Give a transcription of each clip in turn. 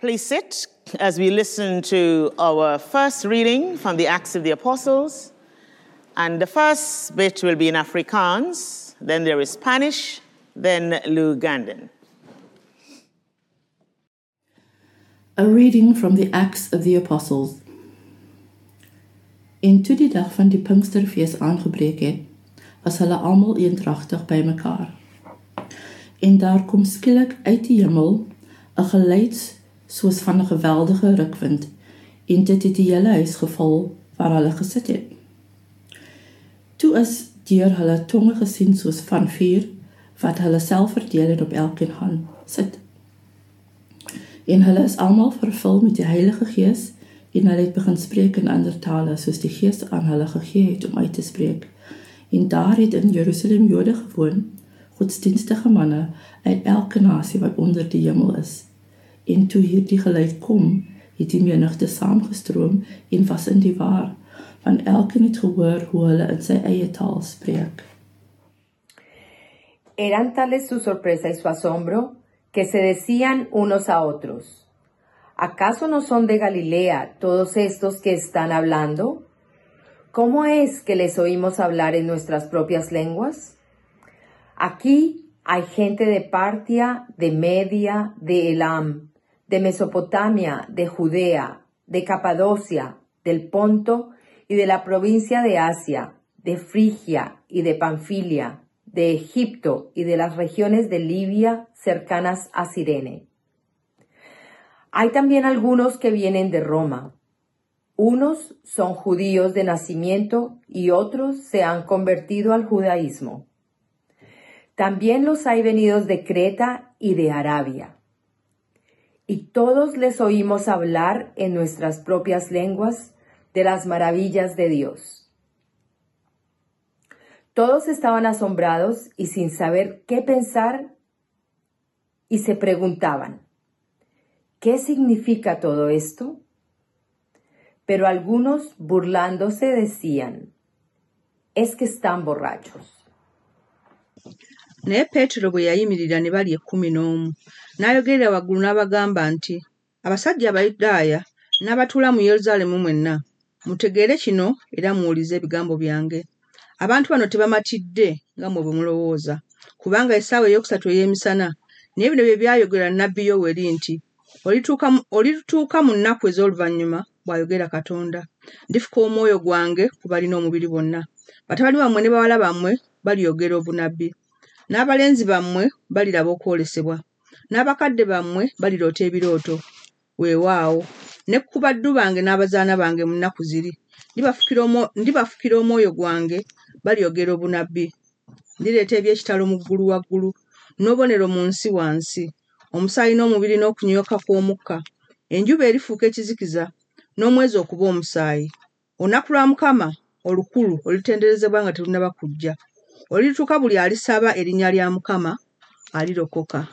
Please sit as we listen to our first reading from the Acts of the Apostles. And the first bit will be in Afrikaans, then there is Spanish, then Lugandan. A reading from the Acts of the Apostles. En toe die dag van die Pinksterfees aangebreek het, was hulle almal eendragtig bymekaar. En daar kom skielik uit die hemel 'n geluid soos van 'n geweldige rukwind en dit het die hele huis geval waar hulle gesit het. Toe is deur hulle tonge gesien soos van vuur wat hulle self verdeel het op elkeen hand sit. En hulle is almal vervul met die Heilige Gees en hulle het begin spreek in ander tale soos die Gees aan hulle gegee het om uit te spreek. En daar het in Jerusalem Jode gewoon, godsdienstige manne uit elke nasie wat onder die hemel is. Eran tales su sorpresa y su asombro que se decían unos a otros, ¿acaso no son de Galilea todos estos que están hablando? ¿Cómo es que les oímos hablar en nuestras propias lenguas? Aquí hay gente de Partia, de Media, de Elam, de Mesopotamia, de Judea, de Capadocia, del Ponto y de la provincia de Asia, de Frigia y de Panfilia, de Egipto y de las regiones de Libia cercanas a Sirene. Hay también algunos que vienen de Roma. Unos son judíos de nacimiento y otros se han convertido al judaísmo. También los hay venidos de Creta y de Arabia. Y todos les oímos hablar en nuestras propias lenguas de las maravillas de Dios. Todos estaban asombrados y sin saber qué pensar y se preguntaban, ¿qué significa todo esto? Pero algunos burlándose decían, es que están borrachos. Naye peetero bwe yayimirira ne bali ekkumi n'omu n'ayogerera waggulu n'abagamba nti abasajja abayudaaya n'abatuula mu yerusaalemu mwenna mutegeere kino era muwulize ebigambo byange. Abantu bano tebamatidde nga mwe bwe mulowooza kubanga essaawa ey'okusatu ey'emisana naye bino bye byayogerwa nnabbi yoweri nti olituuka mu nnaku ez'oluvannyuma bw'ayogera katonda ndifuka omwoyo gwange ku balina omubiri bonna. Batabani bammwe ne bawala bammwe balyogera obunabbi n'abalenzi bammwe baliraba okwolesebwa. N'abakadde bammwe baliroota ebirooto. Weewaawo. Ne ku baddu bange n'abazaana bange mu nnaku ziri ndibafukira omwoyo gwange balyogera obunabbi. Ndireeta eby'ekitalo mu ggulu waggulu n'obonero mu nsi wansi. Omusaayi n'omubiri n'okunyooka kw'omukka. Enjuba erifuuka ekizikiza n'omwezi okuba omusaayi. Olunaku lwa mukama olukulu olitenderezebwa nga terunnaba kujja olituuka buli alisaba erinnya lya mukama alirokoka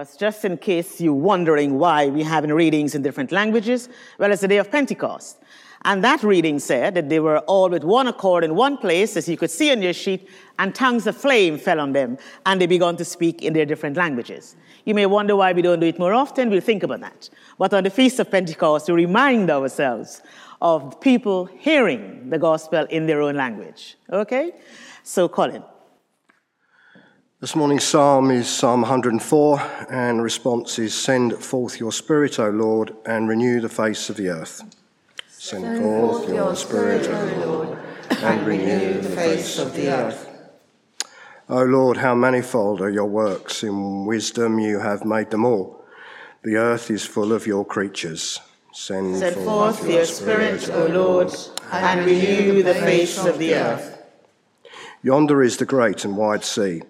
us, just in case you're wondering why we have readings in different languages, well, it's the day of Pentecost. And that reading said that they were all with one accord in one place, as you could see on your sheet, and tongues of flame fell on them, and they began to speak in their different languages. You may wonder why we don't do it more often. We'll think about that. But on the Feast of Pentecost, we remind ourselves of people hearing the gospel in their own language. Okay? So, Colin. This morning's psalm is Psalm 104, and response is Send forth your Spirit, O Lord, and renew the face of the earth. Send, forth your Spirit, O Lord, and renew the face of the earth. O Lord, how manifold are your works. In wisdom you have made them all. The earth is full of your creatures. Send, Send forth, forth your Spirit, O Lord, and renew the face of the earth. Yonder is the great and wide sea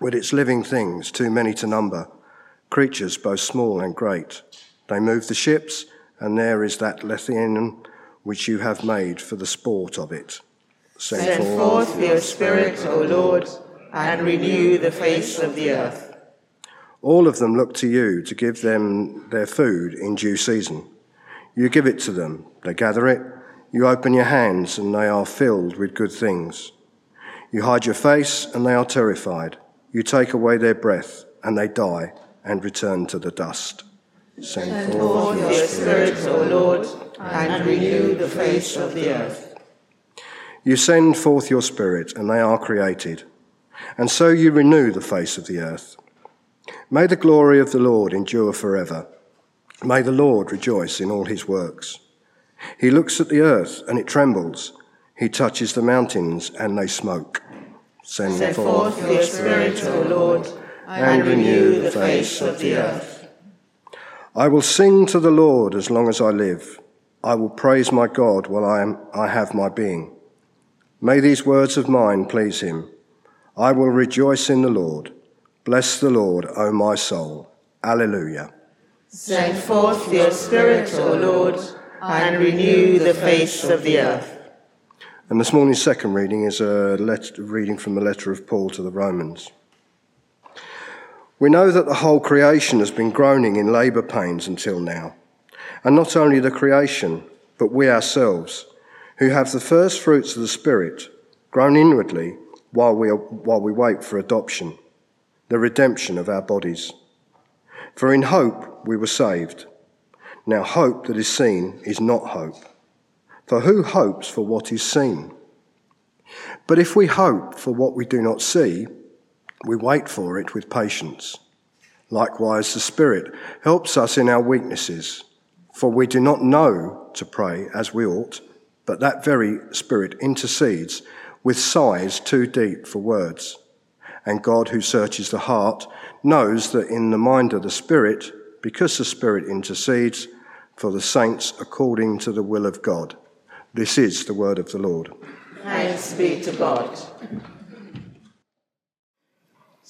with its living things, too many to number, creatures both small and great. They move the ships, and there is that Leviathan which you have made for the sport of it. Send, Send forth, forth your Spirit, O Lord, and renew the face of the earth. All of them look to you to give them their food in due season. You give it to them, they gather it. You open your hands, and they are filled with good things. You hide your face, and they are terrified. You take away their breath, and they die. and return to the dust. Send forth your Spirit, O Lord, and renew the face of the earth. You send forth your Spirit, and they are created, and so you renew the face of the earth. May the glory of the Lord endure forever. May the Lord rejoice in all his works. He looks at the earth, and it trembles. He touches the mountains, and they smoke. Send, Send forth your Spirit, O Lord, and renew the face of the earth. I will sing to the Lord as long as I live. I will praise my God while I, am, I have my being. May these words of mine please him. I will rejoice in the Lord. Bless the Lord, O my soul. Alleluia. Send forth your Spirit, O Lord, and renew the face of the earth. And this morning's second reading is a letter, reading from the letter of Paul to the Romans. We know that the whole creation has been groaning in labour pains until now. And not only the creation, but we ourselves, who have the first fruits of the Spirit, groan inwardly while we, while we wait for adoption, the redemption of our bodies. For in hope we were saved. Now, hope that is seen is not hope. For who hopes for what is seen? But if we hope for what we do not see, we wait for it with patience. Likewise, the Spirit helps us in our weaknesses, for we do not know to pray as we ought, but that very Spirit intercedes with sighs too deep for words. And God, who searches the heart, knows that in the mind of the Spirit, because the Spirit intercedes for the saints according to the will of God. This is the word of the Lord. Thanks be to God.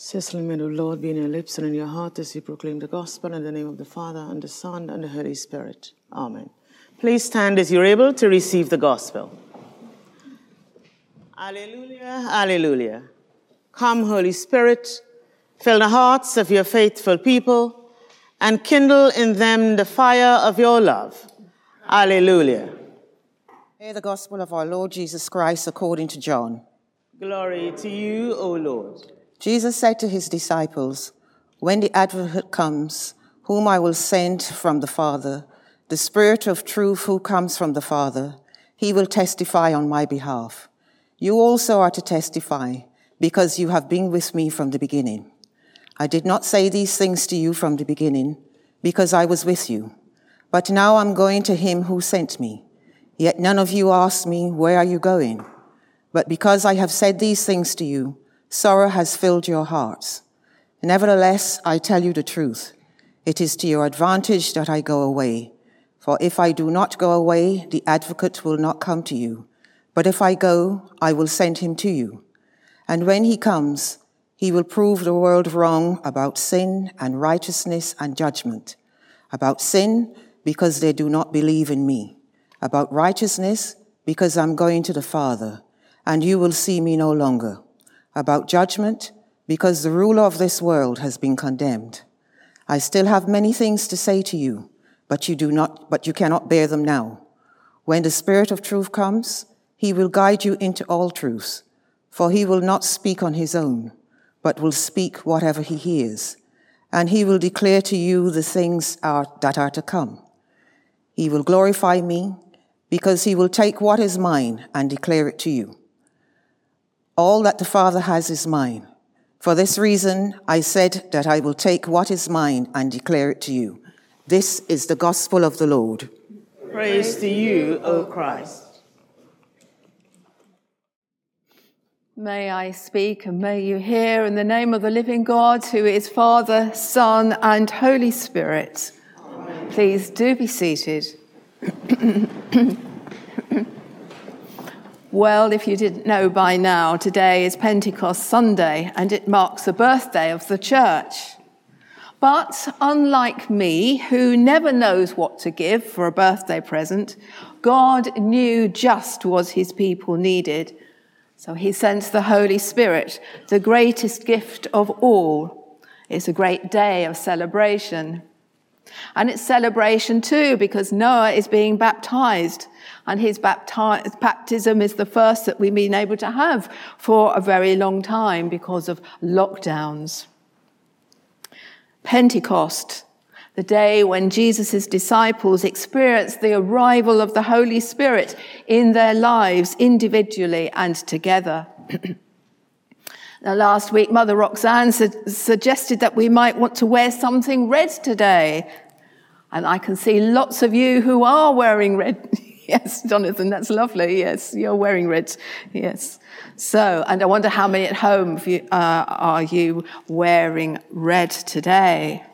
Cecily, may the Lord be in your lips and in your heart as you proclaim the gospel in the name of the Father, and the Son, and the Holy Spirit. Amen. Please stand as you're able to receive the gospel. Alleluia, alleluia. Come, Holy Spirit, fill the hearts of your faithful people and kindle in them the fire of your love. Alleluia. Hear the gospel of our Lord Jesus Christ according to John. Glory to you, O Lord. Jesus said to his disciples, When the advocate comes, whom I will send from the Father, the Spirit of truth who comes from the Father, he will testify on my behalf. You also are to testify, because you have been with me from the beginning. I did not say these things to you from the beginning, because I was with you. But now I'm going to him who sent me. Yet none of you asked me, Where are you going? But because I have said these things to you, sorrow has filled your hearts. Nevertheless, I tell you the truth. It is to your advantage that I go away. For if I do not go away, the advocate will not come to you. But if I go, I will send him to you. And when he comes, he will prove the world wrong about sin and righteousness and judgment. About sin, because they do not believe in me. About righteousness, because I'm going to the Father, and you will see me no longer. About judgment, because the ruler of this world has been condemned. I still have many things to say to you, but you do not, but you cannot bear them now. When the Spirit of truth comes, he will guide you into all truth, for he will not speak on his own but will speak whatever he hears, and he will declare to you the things are, that are to come. He will glorify me, because he will take what is mine and declare it to you. All that the Father has is mine. For this reason, I said that I will take what is mine and declare it to you. This is the gospel of the Lord. Praise to you, O Christ. May I speak and may you hear in the name of the living God, who is Father, Son, and Holy Spirit. Amen. Please do be seated. well, if you didn't know by now, today is Pentecost Sunday and it marks the birthday of the church. But unlike me, who never knows what to give for a birthday present, God knew just what his people needed so he sends the Holy Spirit, the greatest gift of all. It's a great day of celebration. And it's celebration too because Noah is being baptized and his bapti- baptism is the first that we've been able to have for a very long time because of lockdowns. Pentecost, the day when Jesus' disciples experienced the arrival of the Holy Spirit in their lives individually and together. now, last week, Mother Roxanne su- suggested that we might want to wear something red today. And I can see lots of you who are wearing red. yes, Jonathan, that's lovely. Yes, you're wearing red. Yes. So, and I wonder how many at home you, uh, are you wearing red today?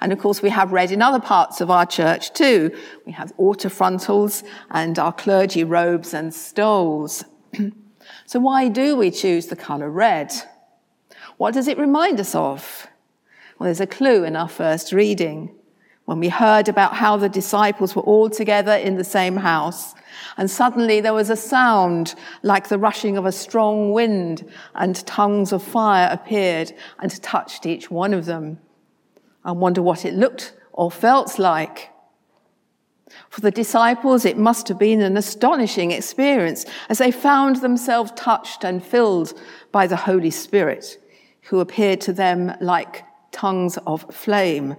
And of course, we have red in other parts of our church too. We have altar frontals and our clergy robes and stoles. so, why do we choose the colour red? What does it remind us of? Well, there's a clue in our first reading when we heard about how the disciples were all together in the same house. And suddenly there was a sound like the rushing of a strong wind, and tongues of fire appeared and touched each one of them. I wonder what it looked or felt like. For the disciples, it must have been an astonishing experience as they found themselves touched and filled by the Holy Spirit, who appeared to them like tongues of flame.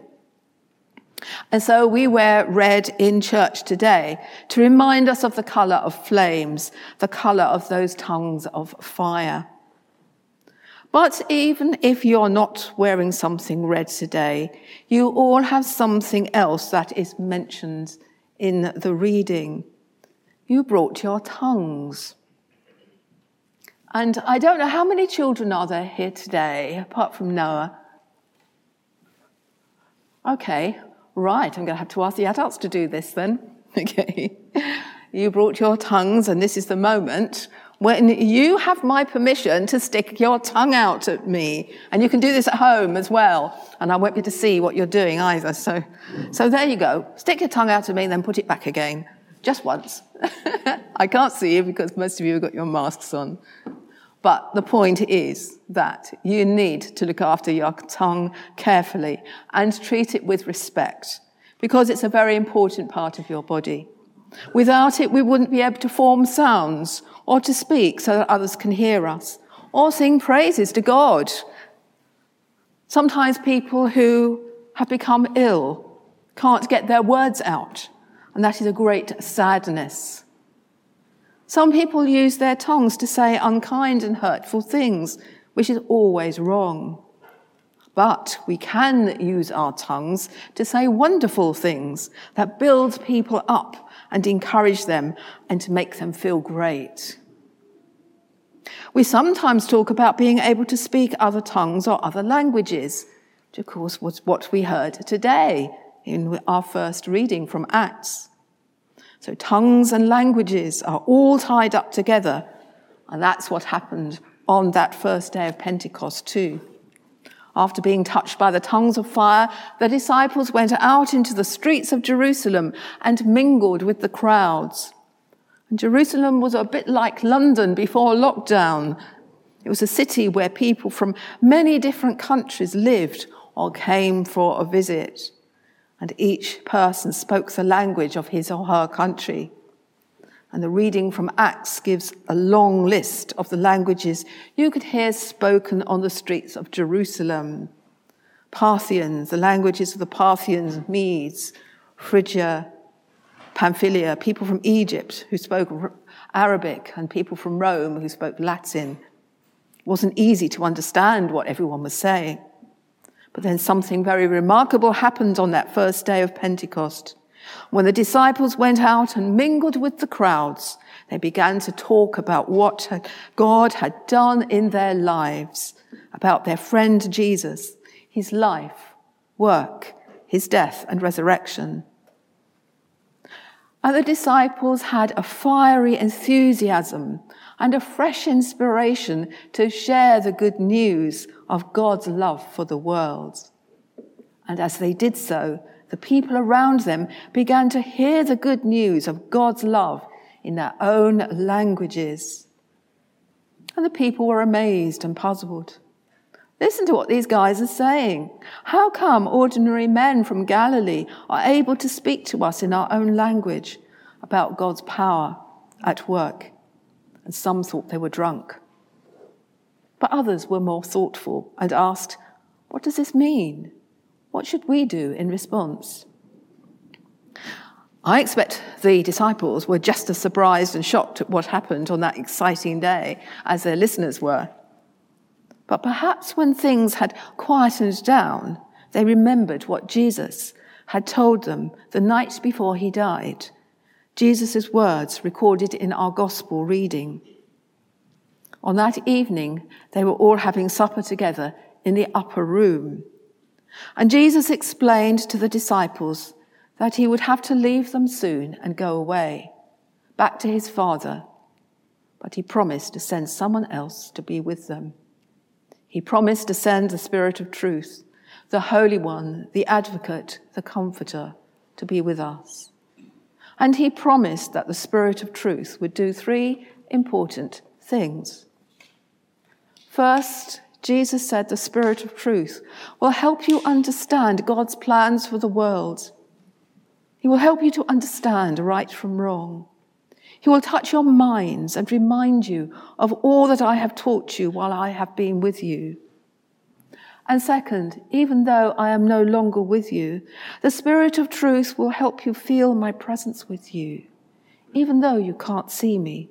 And so we wear red in church today to remind us of the colour of flames, the colour of those tongues of fire. But even if you're not wearing something red today, you all have something else that is mentioned in the reading. You brought your tongues. And I don't know how many children are there here today, apart from Noah. Okay, right, I'm going to have to ask the adults to do this then. Okay. You brought your tongues, and this is the moment when you have my permission to stick your tongue out at me. And you can do this at home as well. And I won't be to see what you're doing either. So, so there you go. Stick your tongue out at me and then put it back again. Just once. I can't see you because most of you have got your masks on. But the point is that you need to look after your tongue carefully and treat it with respect because it's a very important part of your body. Without it, we wouldn't be able to form sounds or to speak so that others can hear us, or sing praises to God. Sometimes people who have become ill can't get their words out, and that is a great sadness. Some people use their tongues to say unkind and hurtful things, which is always wrong. But we can use our tongues to say wonderful things that build people up and encourage them and to make them feel great. We sometimes talk about being able to speak other tongues or other languages, which of course was what we heard today in our first reading from Acts. So tongues and languages are all tied up together, and that's what happened on that first day of Pentecost too. After being touched by the tongues of fire, the disciples went out into the streets of Jerusalem and mingled with the crowds. And Jerusalem was a bit like London before lockdown. It was a city where people from many different countries lived or came for a visit. And each person spoke the language of his or her country. And the reading from Acts gives a long list of the languages you could hear spoken on the streets of Jerusalem. Parthians, the languages of the Parthians, Medes, Phrygia, Pamphylia, people from Egypt who spoke Arabic, and people from Rome who spoke Latin. It wasn't easy to understand what everyone was saying. But then something very remarkable happened on that first day of Pentecost. When the disciples went out and mingled with the crowds, they began to talk about what God had done in their lives, about their friend Jesus, his life, work, his death and resurrection. And the disciples had a fiery enthusiasm and a fresh inspiration to share the good news of God's love for the world. And as they did so, the people around them began to hear the good news of God's love in their own languages. And the people were amazed and puzzled. Listen to what these guys are saying. How come ordinary men from Galilee are able to speak to us in our own language about God's power at work? And some thought they were drunk. But others were more thoughtful and asked, What does this mean? What should we do in response? I expect the disciples were just as surprised and shocked at what happened on that exciting day as their listeners were. But perhaps when things had quietened down, they remembered what Jesus had told them the night before he died. Jesus' words recorded in our gospel reading. On that evening, they were all having supper together in the upper room. And Jesus explained to the disciples that he would have to leave them soon and go away, back to his Father. But he promised to send someone else to be with them. He promised to send the Spirit of truth, the Holy One, the Advocate, the Comforter, to be with us. And he promised that the Spirit of truth would do three important things. First, Jesus said the Spirit of truth will help you understand God's plans for the world he will help you to understand right from wrong. He will touch your minds and remind you of all that I have taught you while I have been with you. And second, even though I am no longer with you, the Spirit of truth will help you feel my presence with you, even though you can't see me.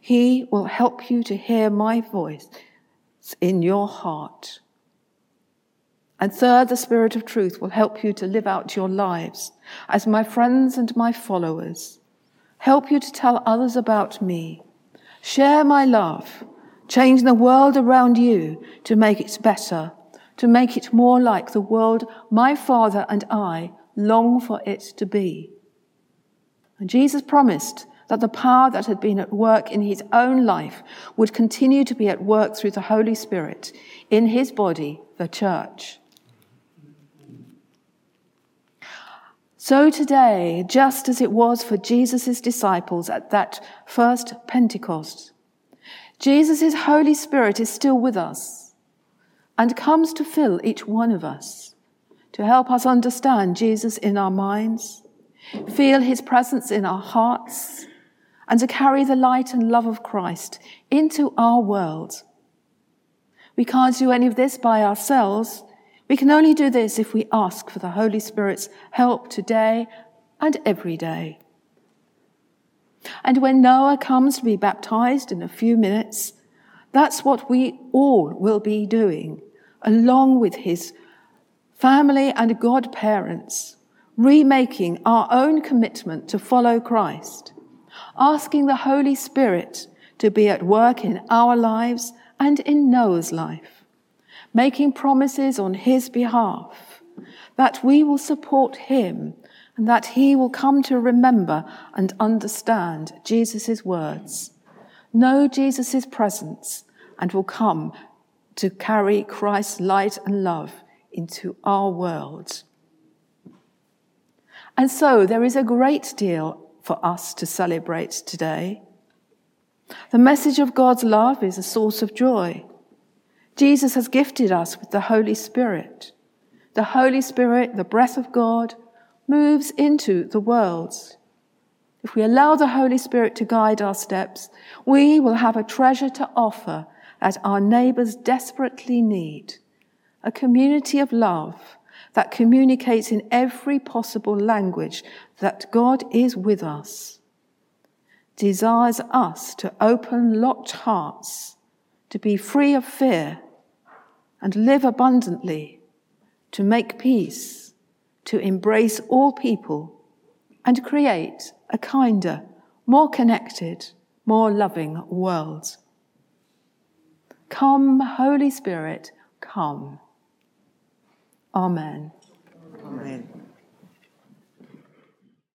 He will help you to hear my voice in your heart. And third, the Spirit of truth will help you to live out your lives as my friends and my followers. Help you to tell others about me. Share my love. Change the world around you to make it better, to make it more like the world my Father and I long for it to be. And Jesus promised that the power that had been at work in his own life would continue to be at work through the Holy Spirit in his body, the church. So today, just as it was for Jesus' disciples at that first Pentecost, Jesus' Holy Spirit is still with us and comes to fill each one of us to help us understand Jesus in our minds, feel his presence in our hearts, and to carry the light and love of Christ into our world. We can't do any of this by ourselves we can only do this if we ask for the Holy Spirit's help today and every day. And when Noah comes to be baptized in a few minutes, that's what we all will be doing, along with his family and godparents, remaking our own commitment to follow Christ, asking the Holy Spirit to be at work in our lives and in Noah's life making promises on his behalf, that we will support him and that he will come to remember and understand Jesus' words, know Jesus' presence, and will come to carry Christ's light and love into our world. And so there is a great deal for us to celebrate today. The message of God's love is a source of joy. Jesus has gifted us with the Holy Spirit. The Holy Spirit, the breath of God, moves into the world. If we allow the Holy Spirit to guide our steps, we will have a treasure to offer that our neighbors desperately need a community of love that communicates in every possible language that God is with us, desires us to open locked hearts, to be free of fear and live abundantly, to make peace, to embrace all people, and create a kinder, more connected, more loving world. Come, Holy Spirit, come. Amen. Amen.